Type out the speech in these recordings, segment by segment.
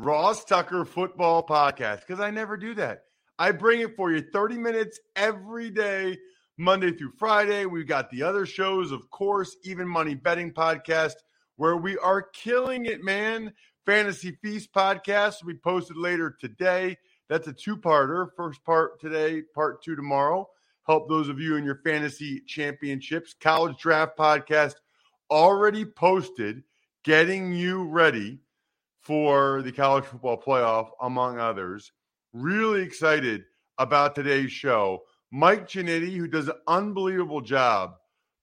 Ross Tucker Football Podcast because I never do that. I bring it for you 30 minutes every day, Monday through Friday. We've got the other shows, of course, Even Money Betting Podcast, where we are killing it, man. Fantasy Feast Podcast be posted later today. That's a two parter. First part today, part two tomorrow. Help those of you in your fantasy championships. College Draft Podcast already posted, getting you ready for the college football playoff, among others. Really excited about today's show. Mike Ginnitti, who does an unbelievable job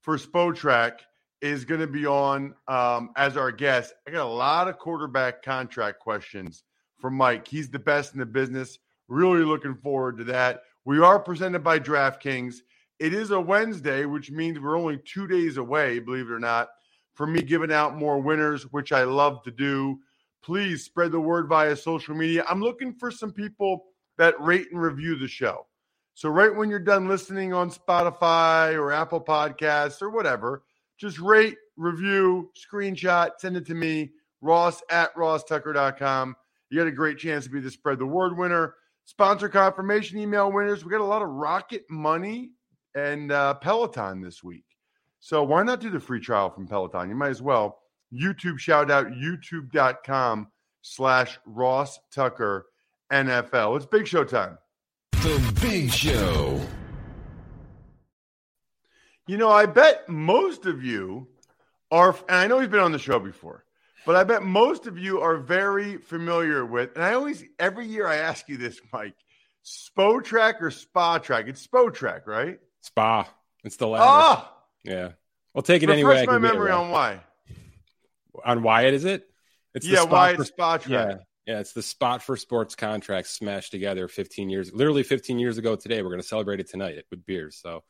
for Spotrac, is going to be on um, as our guest. I got a lot of quarterback contract questions for Mike. He's the best in the business. Really looking forward to that. We are presented by DraftKings. It is a Wednesday, which means we're only two days away, believe it or not, from me giving out more winners, which I love to do please spread the word via social media. I'm looking for some people that rate and review the show. So, right when you're done listening on Spotify or Apple Podcasts or whatever, just rate, review, screenshot, send it to me, ross at rosstucker.com. You got a great chance to be the spread the word winner. Sponsor confirmation email winners. We got a lot of Rocket Money and uh, Peloton this week. So, why not do the free trial from Peloton? You might as well. YouTube shout out, youtube.com slash Ross Tucker NFL. It's Big Show time. The Big Show. You know, I bet most of you are, and I know he's been on the show before, but I bet most of you are very familiar with, and I always, every year I ask you this, Mike, Spotrac or Spa Track? It's Spotrac, right? Spa. It's the latter. Ah! Yeah. I'll take it Refresh anyway. I my can get it memory right. on why. On Wyatt, is it? It's the yeah, spot why for- Track. Yeah, yeah, it's the spot for sports contracts smashed together 15 years, literally 15 years ago today. We're going to celebrate it tonight with beers. So,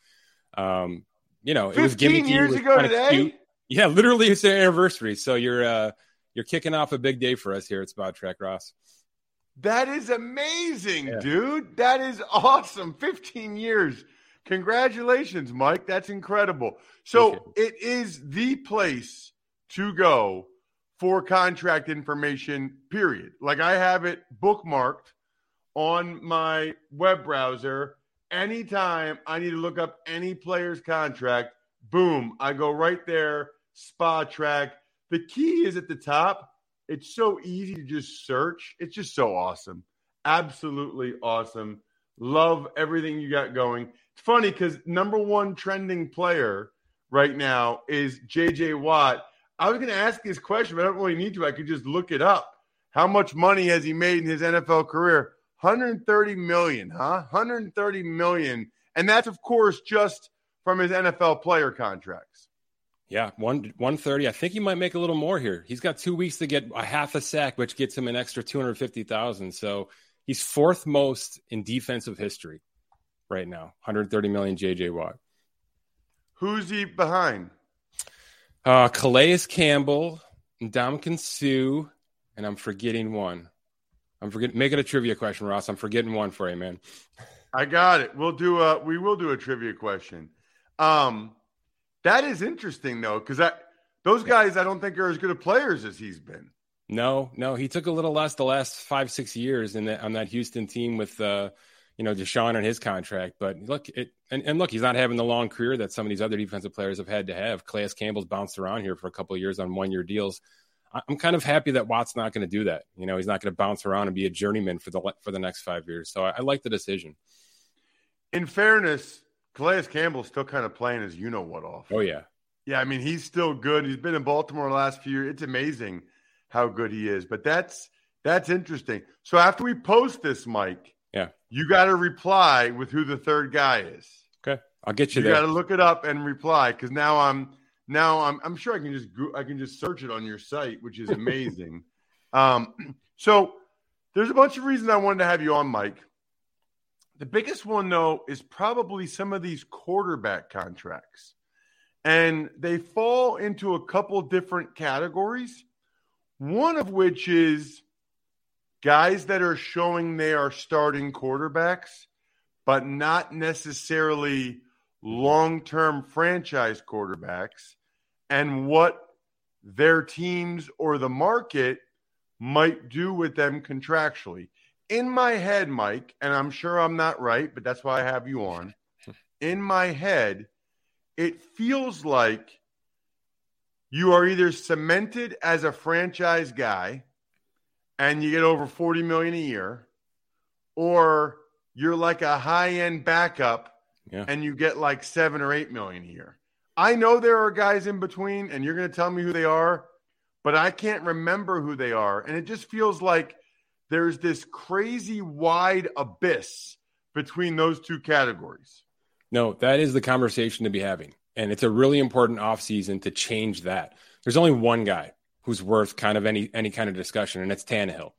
um, you know, it was 15 gimmicky. years was ago today? cute. Yeah, literally, it's their anniversary. So you're uh, you're kicking off a big day for us here at Spotrac, Ross. That is amazing, Yeah. dude. That is awesome. 15 years. Congratulations, Mike. That's incredible. So it is the place to go for contract information, period. Like I have it bookmarked on my web browser. Anytime I need to look up any player's contract, boom, I go right there, spa track. The key is at the top. It's so easy to just search. It's just so awesome. Absolutely awesome. Love everything you got going. It's funny because number one trending player right now is JJ Watt. I was going to ask this question, but I don't really need to. I could just look it up. How much money has he made in his NFL career? 130 million, huh? 130 million. And that's, of course, just from his NFL player contracts. Yeah, one one thirty. I think he might make a little more here. He's got two weeks to get a half a sack, which gets him an extra two hundred fifty thousand. So he's fourth most in defensive history right now. One hundred thirty million. JJ Watt. Who's he behind? Uh, Calais Campbell, Ndamukong Suh, and I'm forgetting one. I'm forgetting. Make it a trivia question, Ross. I'm forgetting one for you, man. I got it. We'll do a we will do a trivia question. Um, that is interesting though, because that those guys I don't think are as good of players as he's been. No, no, he took a little less the last five, six years in that on that Houston team with uh, you know, Deshaun and his contract. But look, it and, and look, he's not having the long career that some of these other defensive players have had to have. Calais Campbell's bounced around here for a couple of years on one year deals. I'm kind of happy that Watt's not going to do that. You know, he's not going to bounce around and be a journeyman for the for the next five years. So I, I like the decision. In fairness, Calais Campbell's still kind of playing as you know what off. Oh yeah, yeah. I mean, he's still good. He's been in Baltimore the last few years. It's amazing how good he is. But that's that's interesting. So after we post this, Mike, yeah, you got to reply with who the third guy is. Okay, I'll get you, you there. You got to look it up and reply because now I'm now I'm I'm sure I can just I can just search it on your site, which is amazing. um, so there's a bunch of reasons I wanted to have you on, Mike. The biggest one though is probably some of these quarterback contracts. And they fall into a couple different categories. One of which is guys that are showing they are starting quarterbacks, but not necessarily long term franchise quarterbacks, and what their teams or the market might do with them contractually. In my head, Mike, and I'm sure I'm not right, but that's why I have you on. In my head, it feels like you are either cemented as a franchise guy and you get over 40 million a year or you're like a high-end backup yeah. and you get like 7 or 8 million a year. I know there are guys in between and you're going to tell me who they are, but I can't remember who they are and it just feels like there's this crazy wide abyss between those two categories. No, that is the conversation to be having. And it's a really important offseason to change that. There's only one guy who's worth kind of any any kind of discussion, and it's Tannehill.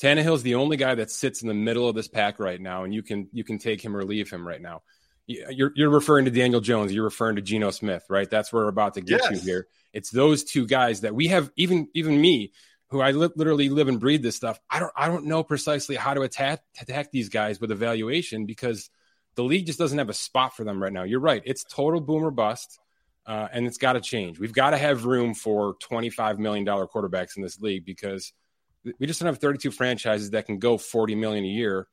Tannehill's the only guy that sits in the middle of this pack right now, and you can you can take him or leave him right now. You're you're referring to Daniel Jones, you're referring to Geno Smith, right? That's where we're about to get yes. you here. It's those two guys that we have. Even even me, who I li- literally live and breathe this stuff. I don't I don't know precisely how to attack attack these guys with evaluation because the league just doesn't have a spot for them right now. You're right. It's total boomer bust. Uh, and it's got to change. We've got to have room for $25 million quarterbacks in this league because we just don't have 32 franchises that can go 40 million a year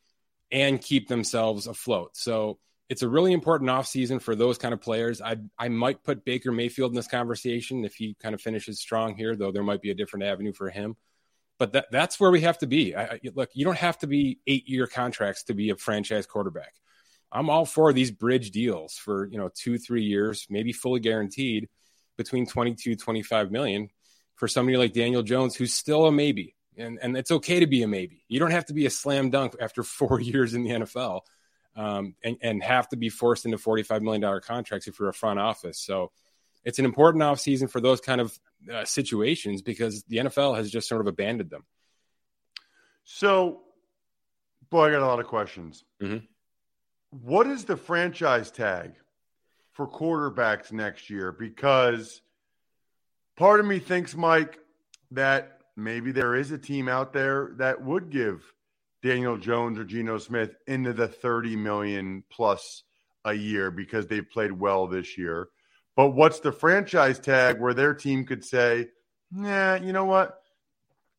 and keep themselves afloat. So it's a really important offseason for those kind of players. I I might put Baker Mayfield in this conversation if he kind of finishes strong here, though there might be a different avenue for him. But that, that's where we have to be. I, I, look, you don't have to be eight year contracts to be a franchise quarterback. I'm all for these bridge deals for, you know, two, three years, maybe fully guaranteed between 22, 25 million for somebody like Daniel Jones, who's still a maybe. And, and it's okay to be a maybe. You don't have to be a slam dunk after four years in the NFL um, and, and have to be forced into $45 million contracts if you're a front office. So it's an important offseason for those kind of uh, situations because the NFL has just sort of abandoned them. So, boy, I got a lot of questions. Mm-hmm. What is the franchise tag for quarterbacks next year? Because part of me thinks, Mike, that maybe there is a team out there that would give Daniel Jones or Geno Smith into the 30 million plus a year because they've played well this year. But what's the franchise tag where their team could say, nah, you know what?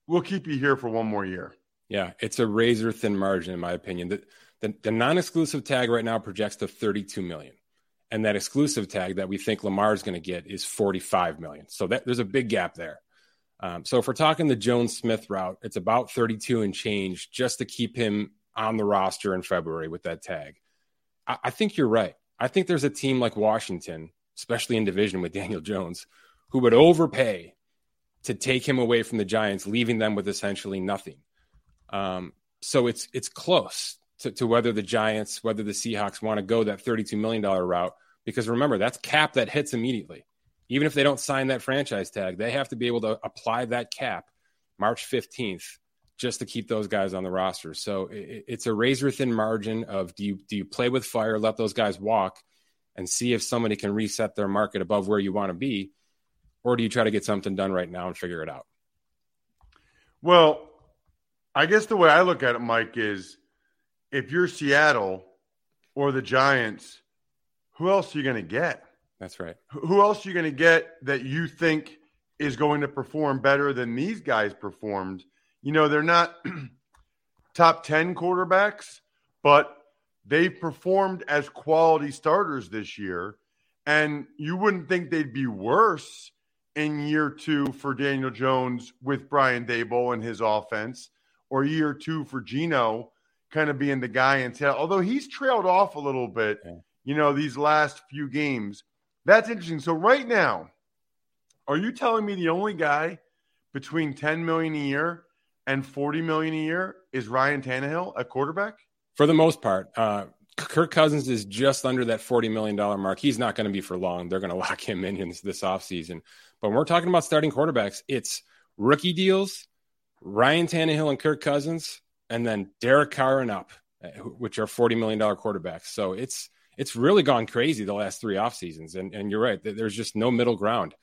We'll keep you here for one more year. Yeah, it's a razor thin margin, in my opinion. The, the, the non-exclusive tag right now projects to 32 million. And that exclusive tag that we think Lamar is going to get is 45 million. So that there's a big gap there. Um, so if we're talking the Jones Smith route, it's about 32 and change just to keep him on the roster in February with that tag. I, I think you're right. I think there's a team like Washington, especially in division with Daniel Jones, who would overpay to take him away from the Giants, leaving them with essentially nothing. Um, so it's it's close to, to whether the Giants, whether the Seahawks want to go that $32 million route. Because remember, that's cap that hits immediately. Even if they don't sign that franchise tag, they have to be able to apply that cap March 15th just to keep those guys on the roster. So it, it's a razor thin margin of do you do you play with fire, let those guys walk, and see if somebody can reset their market above where you want to be, or do you try to get something done right now and figure it out? Well, I guess the way I look at it, Mike, is if you're Seattle or the Giants, who else are you going to get? That's right. Who else are you going to get that you think is going to perform better than these guys performed? You know, they're not top 10 quarterbacks, but they've performed as quality starters this year. And you wouldn't think they'd be worse in year two for Daniel Jones with Brian Daboll and his offense, or year two for Geno kind of being the guy in tail. Although he's trailed off a little bit, yeah. you know, these last few games. That's interesting. So right now, are you telling me the only guy between 10 million a year and 40 million a year is Ryan Tannehill at quarterback? For the most part, uh, Kirk Cousins is just under that $40 million mark. He's not going to be for long. They're going to lock him in this, this offseason. But when we're talking about starting quarterbacks, it's rookie deals, Ryan Tannehill and Kirk Cousins, and then Derek Carr and up, which are $40 million quarterbacks. So it's it's really gone crazy the last three off seasons. And, and you're right, there's just no middle ground.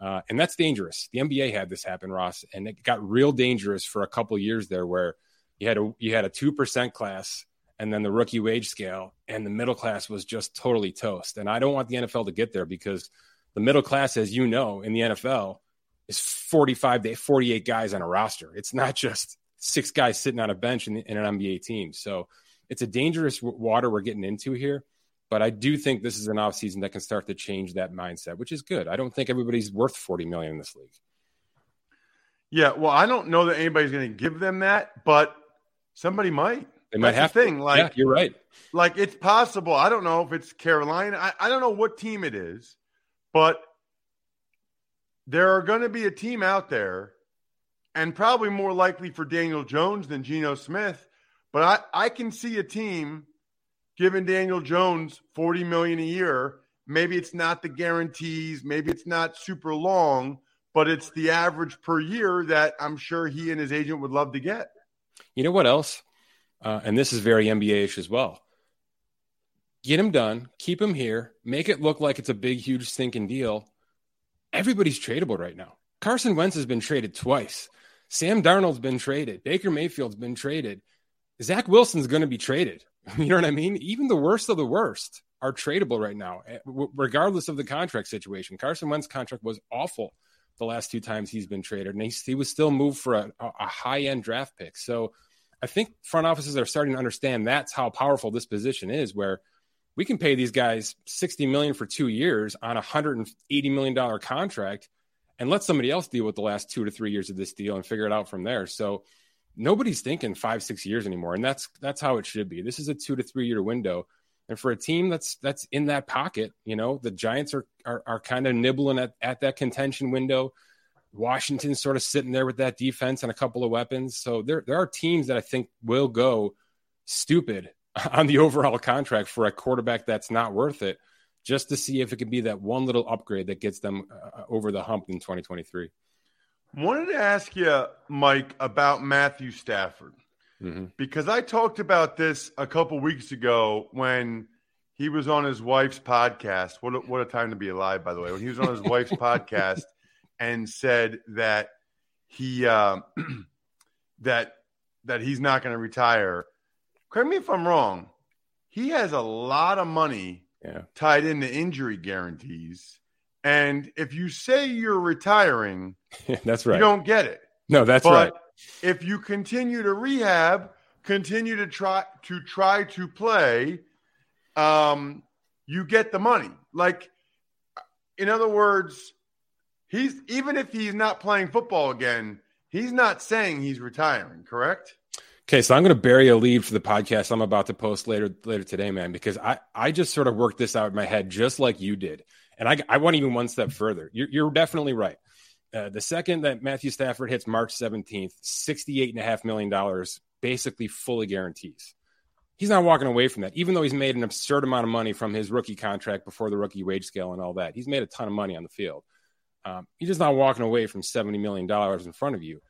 Uh, and that's dangerous. The NBA had this happen, Ross, and it got real dangerous for a couple years there where you had a you had a two percent class and then the rookie wage scale, and the middle class was just totally toast. And I don't want the NFL to get there because the middle class, as you know, in the NFL is 45 to 48 guys on a roster. It's not just six guys sitting on a bench in, in an NBA team. So it's a dangerous water we're getting into here. But I do think this is an offseason that can start to change that mindset, which is good. I don't think everybody's worth 40 million in this league. Yeah, well, I don't know that anybody's going to give them that, but somebody might. They might That's have the thing. To. Like yeah, you're right. Like it's possible. I don't know if it's Carolina. I, I don't know what team it is, but there are going to be a team out there, and probably more likely for Daniel Jones than Geno Smith. But I, I can see a team giving Daniel Jones 40 million a year. Maybe it's not the guarantees, maybe it's not super long, but it's the average per year that I'm sure he and his agent would love to get. You know what else? Uh, and this is very NBA ish as well. Get him done, keep him here, make it look like it's a big, huge, stinking deal. Everybody's tradable right now. Carson Wentz has been traded twice. Sam Darnold's been traded. Baker Mayfield's been traded. Zach Wilson's going to be traded. You know what I mean? Even the worst of the worst are tradable right now, eh, regardless of the contract situation. Carson Wentz's contract was awful the last two times he's been traded, and he, he was still moved for a, a high end draft pick. So I think front offices are starting to understand that's how powerful this position is, where we can pay these guys 60 million for two years on a 180 million dollar contract and let somebody else deal with the last two to three years of this deal and figure it out from there. So nobody's thinking five, six years anymore. And that's that's how it should be. This is a two to three year window. And for a team that's that's in that pocket, you know, the Giants are are, are kind of nibbling at, at that contention window. Washington's sort of sitting there with that defense and a couple of weapons. So there there are teams that I think will go stupid on the overall contract for a quarterback that's not worth it, just to see if it could be that one little upgrade that gets them uh, over the hump in 2023. Wanted to ask you, Mike, about Matthew Stafford mm-hmm. because I talked about this a couple weeks ago when he was on his wife's podcast. What a, what a time to be alive, by the way! When he was on his wife's podcast and said that he uh, that that he's not going to retire. Correct me if I'm wrong. He has a lot of money yeah. tied into injury guarantees and if you say you're retiring, that's right. You don't get it. No, that's but right. If you continue to rehab, continue to try to try to play, um, you get the money. Like, in other words, he's even if he's not playing football again, he's not saying he's retiring. Correct? Okay, so I'm going to bury a lead for the podcast I'm about to post later later today, man, because I I just sort of worked this out in my head just like you did. And I, I went even one step further. You're, you're definitely right. Uh, the second that Matthew Stafford hits March 17th, $68.5 million basically fully guarantees. He's not walking away from that, even though he's made an absurd amount of money from his rookie contract before the rookie wage scale and all that. He's made a ton of money on the field. Um, he's just not walking away from $70 million in front of you.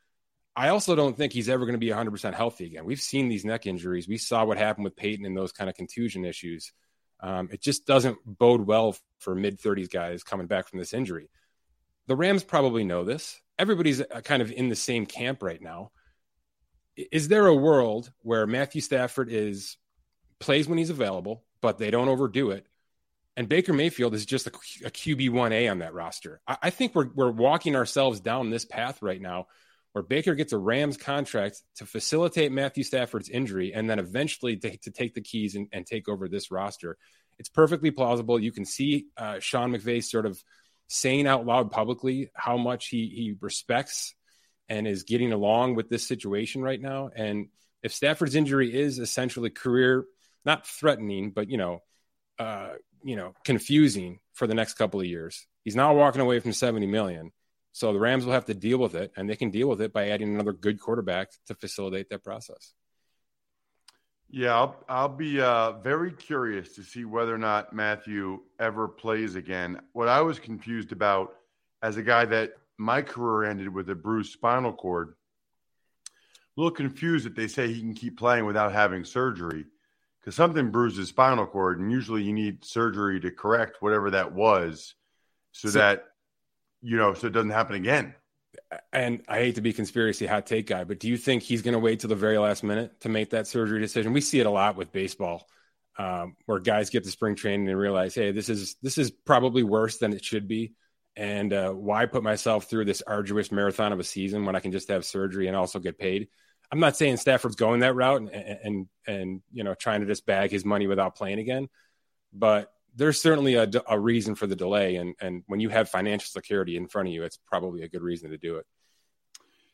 I also don't think he's ever going to be 100% healthy again. We've seen these neck injuries. We saw what happened with Peyton and those kind of contusion issues. Um, it just doesn't bode well for mid 30s guys coming back from this injury. The Rams probably know this. Everybody's uh, kind of in the same camp right now. Is there a world where Matthew Stafford is plays when he's available, but they don't overdo it, And Baker Mayfield is just a, a QB1A on that roster. I, I think we're, we're walking ourselves down this path right now where Baker gets a Rams contract to facilitate Matthew Stafford's injury and then eventually to, to take the keys and, and, take over this roster. It's perfectly plausible. You can see uh, Sean McVay sort of saying out loud publicly how much he, he respects and is getting along with this situation right now. And if Stafford's injury is essentially career, not threatening, but, you know, uh, you know, confusing for the next couple of years, he's not walking away from 70 million so the Rams will have to deal with it, and they can deal with it by adding another good quarterback to facilitate that process. Yeah, I'll, I'll be uh, very curious to see whether or not Matthew ever plays again. What I was confused about as a guy that my career ended with a bruised spinal cord, a little confused that they say he can keep playing without having surgery because something bruised his spinal cord, and usually you need surgery to correct whatever that was so, so that you know, so it doesn't happen again. And I hate to be conspiracy hot take guy, but do you think he's going to wait till the very last minute to make that surgery decision? We see it a lot with baseball, um, where guys get to spring training and realize, hey, this is this is probably worse than it should be, and uh, why put myself through this arduous marathon of a season when I can just have surgery and also get paid? I'm not saying Stafford's going that route and and and you know trying to just bag his money without playing again, but there's certainly a, a reason for the delay. And, and when you have financial security in front of you, it's probably a good reason to do it.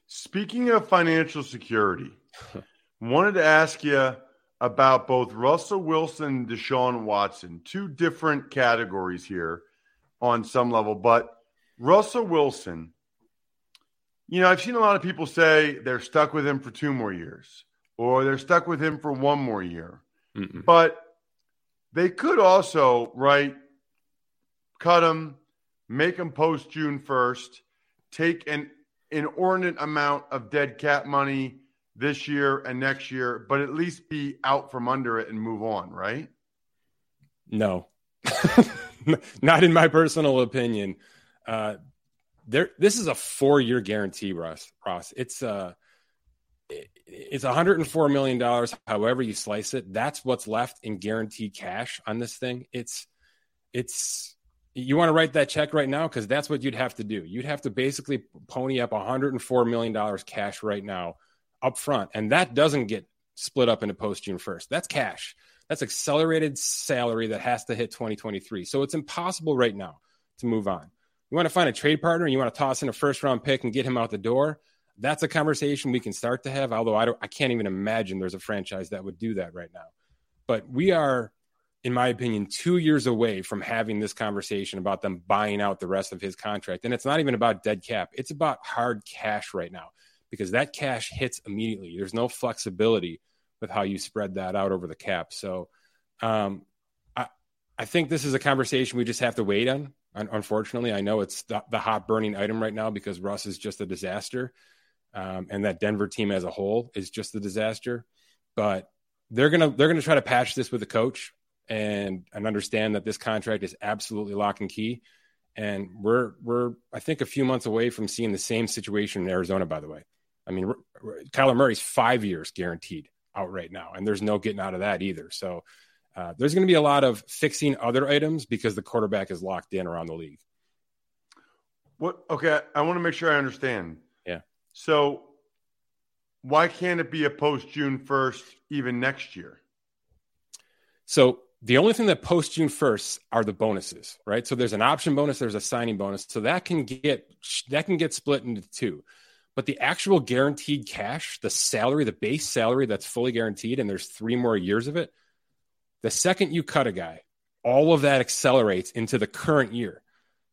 Speaking of financial security, wanted to ask you about both Russell Wilson and Deshaun Watson, two different categories here on some level. But Russell Wilson, you know, I've seen a lot of people say they're stuck with him for two more years or they're stuck with him for one more year. Mm-mm. But they could also, right, cut him, make him post June 1st, take an inordinate amount of dead cap money this year and next year, but at least be out from under it and move on, right? No, not in my personal opinion. Uh, there, this is a four-year guarantee, Ross. Ross, it's uh, it's 104 million dollars however you slice it that's what's left in guaranteed cash on this thing. It's it's you want to write that check right now? Because that's what you'd have to do. You'd have to basically pony up 104 million dollars cash right now up front and that doesn't get split up into post june 1st that's cash. That's accelerated salary that has to hit 2023 so it's impossible right now to move on. You want to find a trade partner and you want to toss in a first round pick and get him out the door that's a conversation we can start to have. Although I don't, I can't even imagine there's a franchise that would do that right now. But we are, in my opinion, two years away from having this conversation about them buying out the rest of his contract. And it's not even about dead cap; it's about hard cash right now because that cash hits immediately. There's no flexibility with how you spread that out over the cap. So, um, I, I think this is a conversation we just have to wait on. Unfortunately, I know it's the, the hot burning item right now because Russ is just a disaster um, and that Denver team as a whole is just a disaster. But they're gonna they're gonna try to patch this with a coach and and understand that this contract is absolutely lock and key. And we're we're I think a few months away from seeing the same situation in Arizona. By the way, I mean Kyler Murray's five years guaranteed out right now, and there's no getting out of that either. So uh, there's going to be a lot of fixing other items because the quarterback is locked in around the league. What? Okay, I want to make sure I understand. So why can't it be a post June 1st even next year? So the only thing that post June 1st are the bonuses, right? So there's an option bonus, there's a signing bonus. So that can get that can get split into two. But the actual guaranteed cash, the salary, the base salary that's fully guaranteed, and there's three more years of it. The second you cut a guy, all of that accelerates into the current year.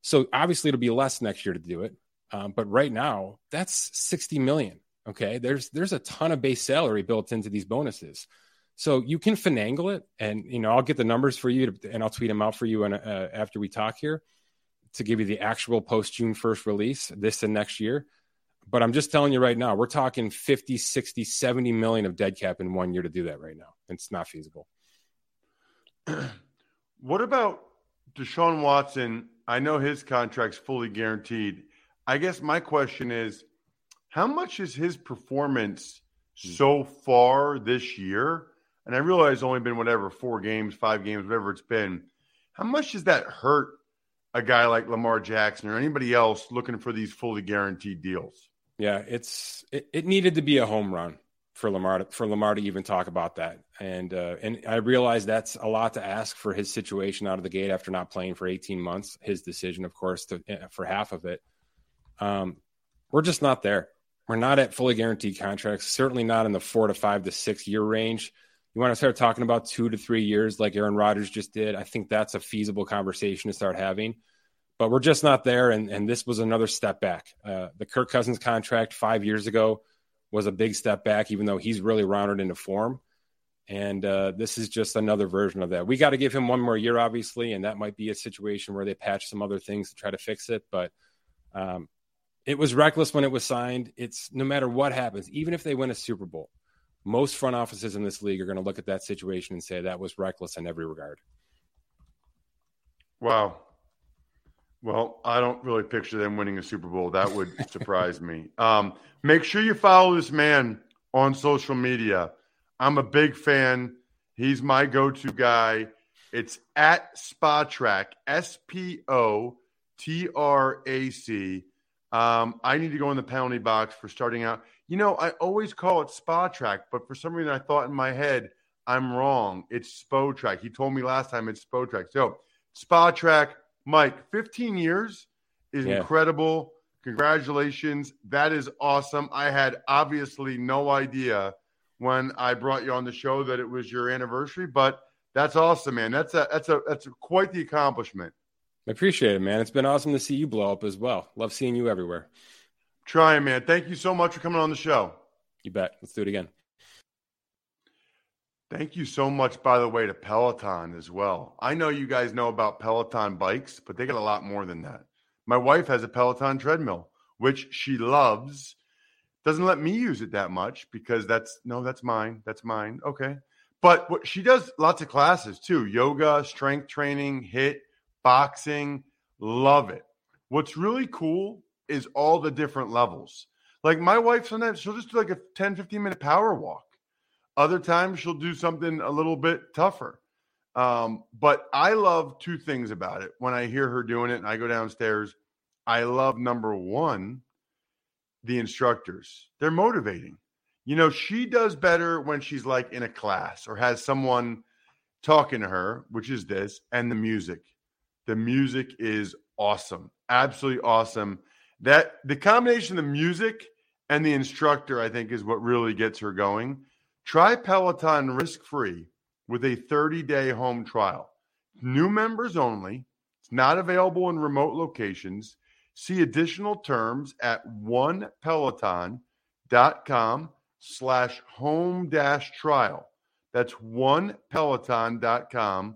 So obviously it'll be less next year to do it. Um, but right now, that's 60 million. Okay. There's there's a ton of base salary built into these bonuses. So you can finagle it. And, you know, I'll get the numbers for you to, and I'll tweet them out for you and, uh, after we talk here to give you the actual post June 1st release this and next year. But I'm just telling you right now, we're talking 50, 60, 70 million of dead cap in one year to do that right now. It's not feasible. what about Deshaun Watson? I know his contract's fully guaranteed. I guess my question is how much is his performance hmm. so far this year? And I realize it's only been whatever, four games, five games, whatever it's been. How much does that hurt a guy like Lamar Jackson or anybody else looking for these fully guaranteed deals? Yeah, it's it, it needed to be a home run for Lamar to, for Lamar to even talk about that. And uh, and I realize that's a lot to ask for his situation out of the gate after not playing for 18 months. His decision, of course, to, eh, for half of it. Um, we're just not there. We're not at fully guaranteed contracts. Certainly not in the four to five to six year range. You want to start talking about two to three years, like Aaron Rodgers just did. I think that's a feasible conversation to start having. But we're just not there, and, and this was another step back. Uh, the Kirk Cousins contract five years ago was a big step back, even though he's really rounded into form. And uh, this is just another version of that. We got to give him one more year, obviously, and that might be a situation where they patch some other things to try to fix it. But um, it was reckless when it was signed. It's no matter what happens, even if they win a Super Bowl, most front offices in this league are going to look at that situation and say that was reckless in every regard. Wow. Well, I don't really picture them winning a Super Bowl. That would surprise me. Um, make sure you follow this man on social media. I'm a big fan. He's my go to guy. It's at Spotrac, S P O T R A C. Um, I need to go in the penalty box for starting out. You know, I always call it spa track, but for some reason I thought in my head I'm wrong. It's Spotrac. He told me last time it's Spotrac. So, spa track, Mike, 15 years is yeah. incredible. Congratulations. That is awesome. I had obviously no idea when I brought you on the show that it was your anniversary, but that's awesome, man. That's a that's a that's a, quite the accomplishment. I appreciate it, man. It's been awesome to see you blow up as well. Love seeing you everywhere. Trying, man. Thank you so much for coming on the show. You bet. Let's do it again. Thank you so much, by the way, to Peloton as well. I know you guys know about Peloton bikes, but they got a lot more than that. My wife has a Peloton treadmill, which she loves. Doesn't let me use it that much because that's no, that's mine. That's mine. Okay. But what she does lots of classes too yoga, strength training, HIIT, boxing. Love it. What's really cool is all the different levels. Like my wife, sometimes she'll just do like a 10, 15 minute power walk other times she'll do something a little bit tougher. Um, but I love two things about it. When I hear her doing it and I go downstairs, I love number one, the instructors. They're motivating. You know, she does better when she's like in a class or has someone talking to her, which is this, and the music. The music is awesome. Absolutely awesome. That the combination of the music and the instructor, I think, is what really gets her going. Try Peloton risk free with a 30 day home trial. New members only. It's not available in remote locations. See additional terms at onepeloton.com slash home dash trial. That's onepeloton.com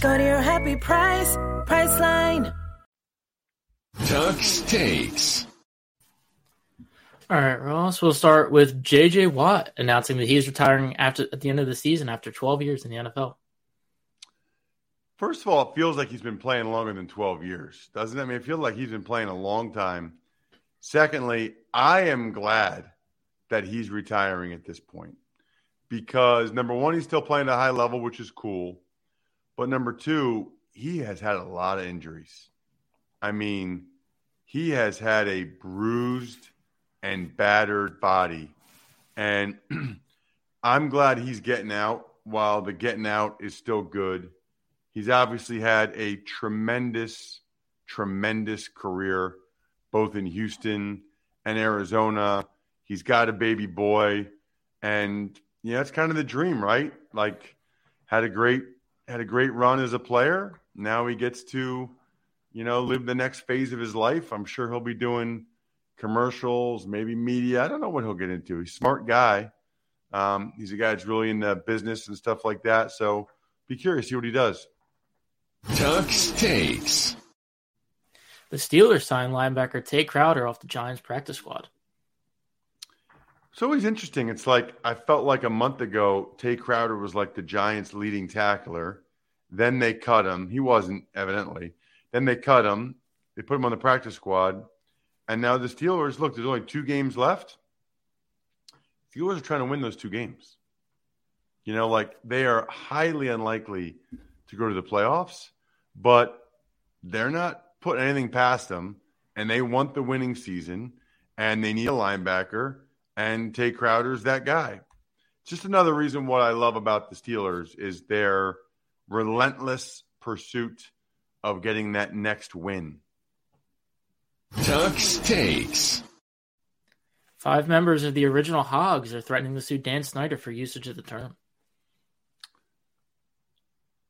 Go to your happy price, Priceline. Tuck's takes. All right, Ross. We'll start with J.J. Watt announcing that he's retiring after at the end of the season after 12 years in the NFL. First of all, it feels like he's been playing longer than 12 years, doesn't it? I mean, it feels like he's been playing a long time. Secondly, I am glad that he's retiring at this point because number one, he's still playing at a high level, which is cool. But number two, he has had a lot of injuries. I mean, he has had a bruised and battered body. And I'm glad he's getting out while the getting out is still good. He's obviously had a tremendous, tremendous career, both in Houston and Arizona. He's got a baby boy. And yeah, it's kind of the dream, right? Like had a great had a great run as a player. Now he gets to you know, live the next phase of his life. I'm sure he'll be doing commercials, maybe media. I don't know what he'll get into. He's a smart guy. Um, he's a guy that's really in the business and stuff like that. So be curious, see what he does. Tuck's takes. The Steelers signed linebacker Tae Crowder off the Giants practice squad. It's always interesting. It's like I felt like a month ago, Tae Crowder was like the Giants' leading tackler. Then they cut him. He wasn't, evidently. Then they cut him. They put him on the practice squad. And now the Steelers, look, there's only two games left. Steelers are trying to win those two games. You know, like they are highly unlikely to go to the playoffs, but they're not putting anything past them. And they want the winning season, and they need a linebacker, and Tae Crowder's that guy. Just another reason what I love about the Steelers is their relentless pursuit of getting that next win. Tuck's takes. Five members of the original Hogs are threatening to sue Dan Snyder for usage of the term.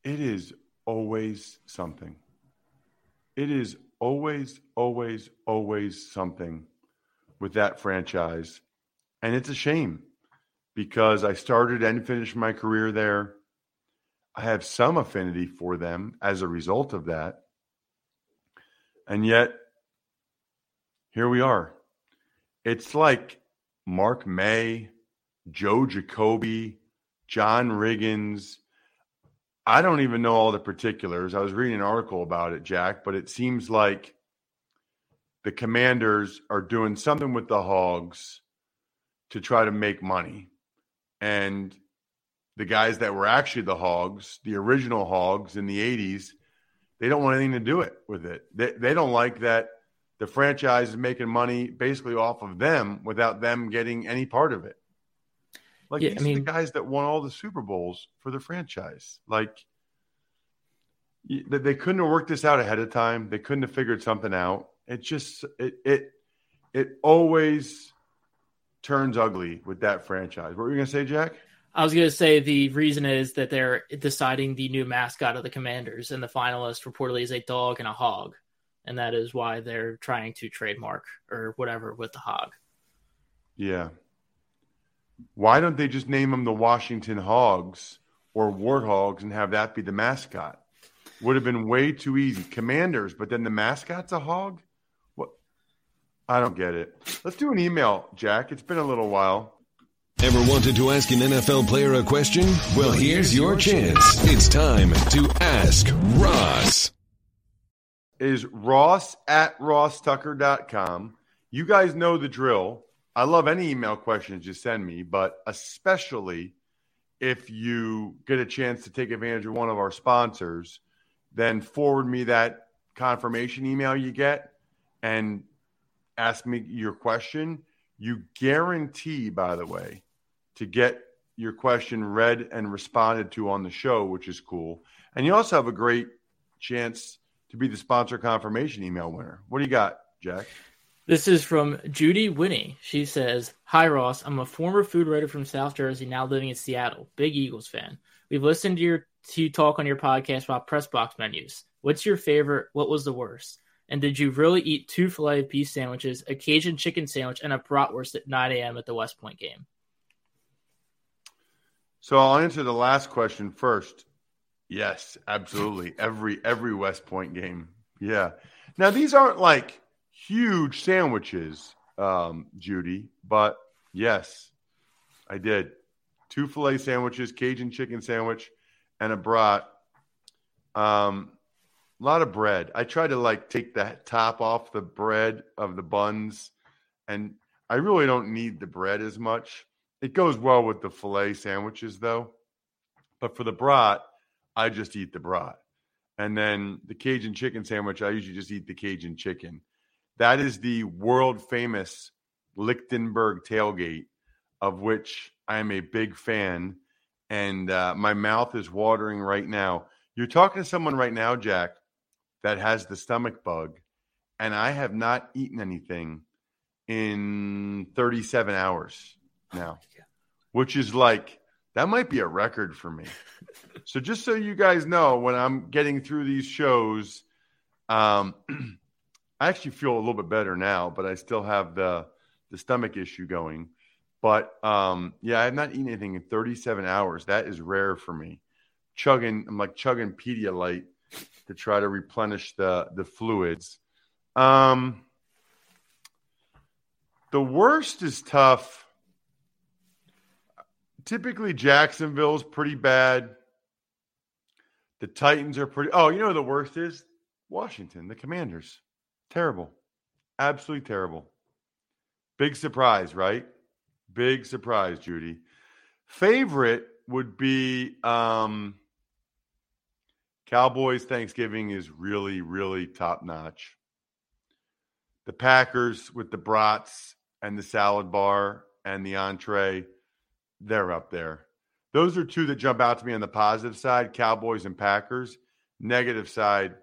It is always something. It is always, always, always something with that franchise. And it's a shame because I started and finished my career there. I have some affinity for them as a result of that. And yet, here we are. It's like Mark May, Joe Jacoby, John Riggins. I don't even know all the particulars. I was reading an article about it, Jack, but it seems like the commanders are doing something with the hogs to try to make money. And the guys that were actually the hogs, the original hogs in the 80s, they don't want anything to do it with it. They, they don't like that the franchise is making money basically off of them without them getting any part of it. Like Yeah, these I are mean- the guys that won all the Super Bowls for the franchise. Like they couldn't have worked this out ahead of time. They couldn't have figured something out. It just it it it always turns ugly with that franchise. What were you gonna say, Jack? I was going to say the reason is that they're deciding the new mascot of the Commanders, and the finalist reportedly is a dog and a hog, and that is why they're trying to trademark or whatever with the hog. Yeah. Why don't they just name them the Washington Hogs or Warthogs and have that be the mascot? Would have been way too easy. Commanders, but then the mascot's a hog? I don't get it. Let's do an email, Jack. It's been a little while. Ever wanted to ask an NFL player a question? Well, here's your chance. It's time to ask Ross. is ross at rosstucker.com. You guys know the drill. I love any email questions you send me, but especially if you get a chance to take advantage of one of our sponsors, then forward me that confirmation email you get and ask me your question. You guarantee, by the way, to get your question read and responded to on the show, which is cool. And you also have a great chance to be the sponsor confirmation email winner. What do you got, Jack? This is from Judy Winnie. She says, Hi, Ross. I'm a former food writer from South Jersey, now living in Seattle. Big Eagles fan. We've listened to your to talk on your podcast about press box menus. What's your favorite? What was the worst? And did you really eat two filet of beef sandwiches, a Cajun chicken sandwich, and a bratwurst at 9 a.m. at the West Point game? So I'll answer the last question first. Yes, absolutely. every every West Point game. Yeah. Now these aren't like huge sandwiches, um, Judy, but yes, I did. Two filet sandwiches, Cajun chicken sandwich, and a brat. Um, a lot of bread. I try to like take the top off the bread of the buns, and I really don't need the bread as much. It goes well with the filet sandwiches, though. But for the brat, I just eat the brat. And then the Cajun chicken sandwich, I usually just eat the Cajun chicken. That is the world famous Lichtenberg tailgate, of which I am a big fan. And uh, my mouth is watering right now. You're talking to someone right now, Jack, that has the stomach bug. And I have not eaten anything in 37 hours now, which is like, that might be a record for me. so just so you guys know, when I'm getting through these shows, um, I actually feel a little bit better now, but I still have the the stomach issue going. But um, yeah, I have not eaten anything in 37 hours. That is rare for me. Chugging, I'm like chugging Pedialyte to try to replenish the the fluids. Um, the worst is tough. Typically, Jacksonville's pretty bad. The Titans are pretty. Oh, you know the worst is Washington, the Commanders. Terrible, absolutely terrible. Big surprise, right? Big surprise, Judy. Favorite would be um, Cowboys Thanksgiving is really, really top notch. The Packers with the brats and the salad bar and the entree, they're up there. Those are two that jump out to me on the positive side Cowboys and Packers. Negative side,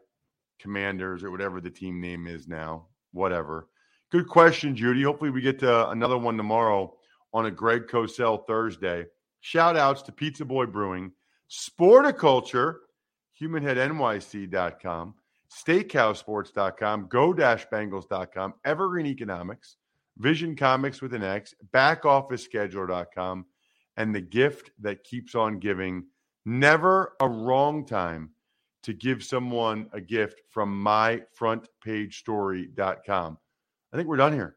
Commanders or whatever the team name is now. Whatever. Good question, Judy. Hopefully, we get to another one tomorrow on a Greg Cosell Thursday. Shout outs to Pizza Boy Brewing, Sporticulture, HumanHeadNYC.com, SteakhouseSports.com, Go-Bengals.com, Evergreen Economics, Vision Comics with an X, BackOfficeScheduler.com, and the gift that keeps on giving. Never a wrong time to give someone a gift from myfrontpagestory.com. I think we're done here.